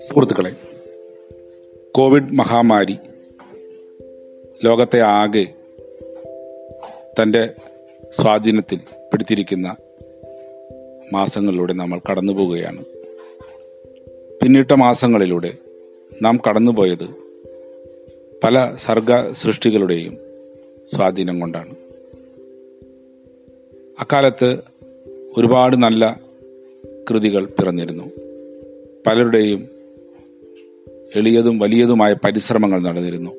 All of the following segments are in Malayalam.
സുഹൃത്തുക്കളെ കോവിഡ് മഹാമാരി ലോകത്തെ ആകെ തന്റെ സ്വാധീനത്തിൽ പിടിച്ചിരിക്കുന്ന മാസങ്ങളിലൂടെ നമ്മൾ കടന്നു പോവുകയാണ്. പിന്നിട്ട മാസങ്ങളിലൂടെ നാം കടന്നുപോയത് പല സർഗ സൃഷ്ടികളുടെയും സ്വാധീനം കൊണ്ടാണ്. അക്കാലത്ത് ഒരുപാട് നല്ല കൃതികൾ പിറന്നിരുന്നു. പലരുടെയും എളിയതും വലിയതുമായ പരിശ്രമങ്ങൾ നടന്നിരുന്നു.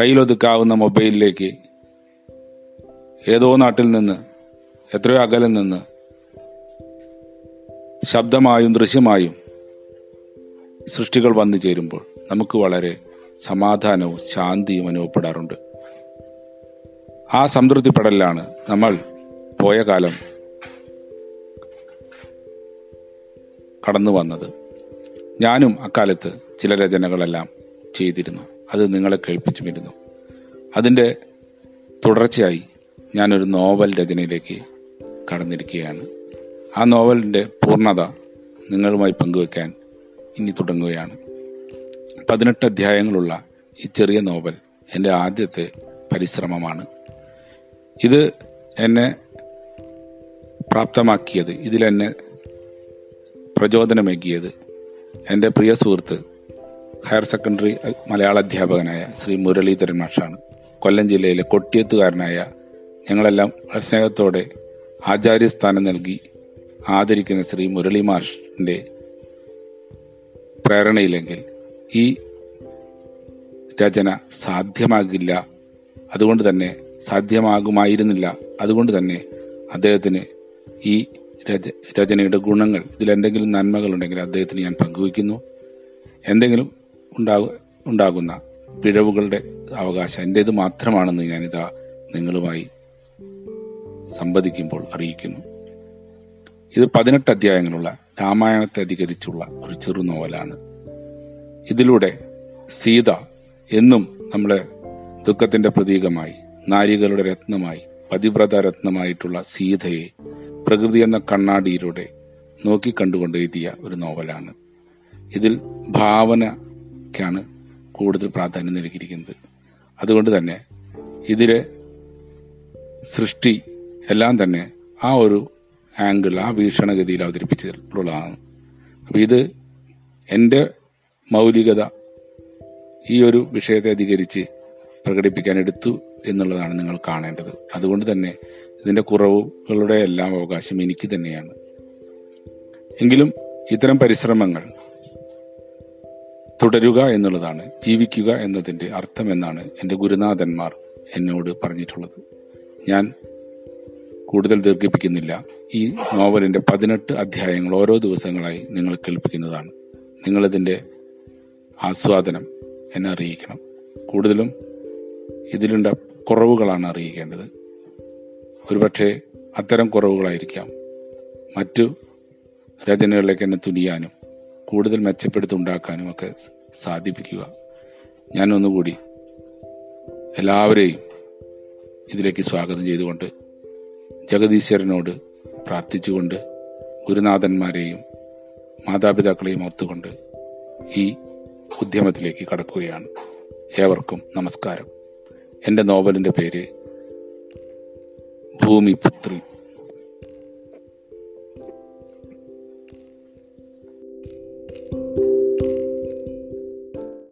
കയ്യിലൊതുക്കാവുന്ന മൊബൈലിലേക്ക് ഏതോ നാട്ടിൽ നിന്ന് എത്രയോ അകലിൽ നിന്ന് ശബ്ദമായും ദൃശ്യമായും സൃഷ്ടികൾ വന്നു ചേരുമ്പോൾ നമുക്ക് വളരെ സമാധാനവും ശാന്തിയും അനുഭവപ്പെടാറുണ്ട്. ആ സംതൃപ്തിപ്പെടലിലാണ് നമ്മൾ പോയ കാലം കടന്നു വന്നത്. ഞാനും അക്കാലത്ത് ചില രചനകളെല്ലാം ചെയ്തിരുന്നു. അത് നിങ്ങളെ കേൾപ്പിച്ചുമിരുന്നു അതിന്റെ തുടർച്ചയായി ഞാനൊരു നോവൽ രചനയിലേക്ക് കടന്നിരിക്കുകയാണ്. ആ നോവലിന്റെ പൂർണത നിങ്ങളുമായി പങ്കുവെക്കാൻ ഇനി തുടങ്ങുകയാണ്. പതിനെട്ട് അധ്യായങ്ങളുള്ള ഈ ചെറിയ നോവൽ എന്റെ ആദ്യത്തെ പരിശ്രമമാണ്. ഇത് എന്നെ പ്രാപ്തമാക്കിയത് ഇതിലെന്നെ പ്രചോദനമേകിയത് എന്റെ പ്രിയ സുഹൃത്ത് ഹയർ സെക്കൻഡറി മലയാള അധ്യാപകനായ ശ്രീ മുരളീധരൻ മാഷാണ്. കൊല്ലം ജില്ലയിലെ കൊട്ടിയത്തുകാരനായ ഞങ്ങളെല്ലാം സ്നേഹത്തോടെ ആചാര്യസ്ഥാനം നൽകി ആദരിക്കുന്ന ശ്രീ മുരളി മാഷിന്റെ പ്രേരണയില്ലെങ്കിൽ ഈ രചന സാധ്യമാകില്ല. അതുകൊണ്ട് തന്നെ സാധ്യമാകുമായിരുന്നില്ല. അതുകൊണ്ട് തന്നെ അദ്ദേഹത്തിന് ഈ രച രചനയുടെ ഗുണങ്ങൾ നന്മകൾ ഉണ്ടെങ്കിൽ അദ്ദേഹത്തിന് ഞാൻ പങ്കുവയ്ക്കുന്നു. എന്തെങ്കിലും ഉണ്ടാകു ഉണ്ടാകുന്ന പിഴവുകളുടെ അവകാശം എന്റേത് മാത്രമാണെന്ന് ഞാനിതാ നിങ്ങളുമായി സംവദിക്കുമ്പോൾ അറിയിക്കുന്നു. ഇത് പതിനെട്ട് അധ്യായങ്ങളുള്ള രാമായണത്തെ അധികരിച്ചുള്ള ഒരു ചെറു നോവലാണ്. ഇതിലൂടെ സീത എന്നും നമ്മളെ ദുഃഖത്തിന്റെ പ്രതീകമായി നാരികളുടെ രത്നമായി പതിവ്രത രത്നമായിട്ടുള്ള സീതയെ പ്രകൃതി എന്ന കണ്ണാടിയിലൂടെ നോക്കിക്കണ്ടുകൊണ്ട് എഴുതിയ ഒരു നോവലാണ്. ഇതിൽ ഭാവനയ്ക്കാണ് കൂടുതൽ പ്രാധാന്യം നൽകിയിരിക്കുന്നത്. അതുകൊണ്ട് തന്നെ ഇതിലെ സൃഷ്ടി എല്ലാം തന്നെ ആ ഒരു ആംഗിൾ ആ വീക്ഷണഗതിയിൽ അവതരിപ്പിച്ചിട്ടുള്ളതാണ്. അപ്പം ഇത് എന്റെ മൗലികത ഈ ഒരു വിഷയത്തെ അധികരിച്ച് പ്രകടിപ്പിക്കാൻ എടുത്തു എന്നുള്ളതാണ് നിങ്ങൾ കാണേണ്ടത്. അതുകൊണ്ട് തന്നെ ഇതിന്റെ കുറവുകളുടെ എല്ലാം അവകാശം എനിക്ക് തന്നെയാണ്. എങ്കിലും ഇത്തരം പരിശ്രമങ്ങൾ തുടരുക എന്നുള്ളതാണ് ജീവിക്കുക എന്നതിന്റെ അർത്ഥം എന്നാണ് എന്റെ ഗുരുനാഥന്മാർ എന്നോട് പറഞ്ഞിട്ടുള്ളത്. ഞാൻ കൂടുതൽ ദീർഘിപ്പിക്കുന്നില്ല. ഈ നോവലിന്റെ പതിനെട്ട് അധ്യായങ്ങൾ ഓരോ ദിവസങ്ങളായി നിങ്ങൾ കേൾപ്പിക്കുന്നതാണ്. നിങ്ങളിതിന്റെ ആസ്വാദനം എന്നെ അറിയിക്കണം. കൂടുതലും ഇതിലുണ്ട കുറവുകളാണ് അറിയിക്കേണ്ടത്. ഒരുപക്ഷെ അത്തരം കുറവുകളായിരിക്കാം. മറ്റു രചനകളിലേക്ക് എന്നെ തുനിയാനും കൂടുതൽ മെച്ചപ്പെടുത്തുണ്ടാക്കാനും ഒക്കെ സാധിപ്പിക്കുക. ഞാൻ ഒന്നുകൂടി എല്ലാവരെയും ഇതിലേക്ക് സ്വാഗതം ചെയ്തുകൊണ്ട് ജഗദീശ്വരനോട് പ്രാർത്ഥിച്ചുകൊണ്ട് ഗുരുനാഥന്മാരെയും മാതാപിതാക്കളെയും ഓർത്തുകൊണ്ട് ഈ ഉദ്യമത്തിലേക്ക് കടക്കുകയാണ്. ഏവർക്കും നമസ്കാരം. എന്റെ നോവലിന്റെ പേര് ഭൂമിപുത്രി.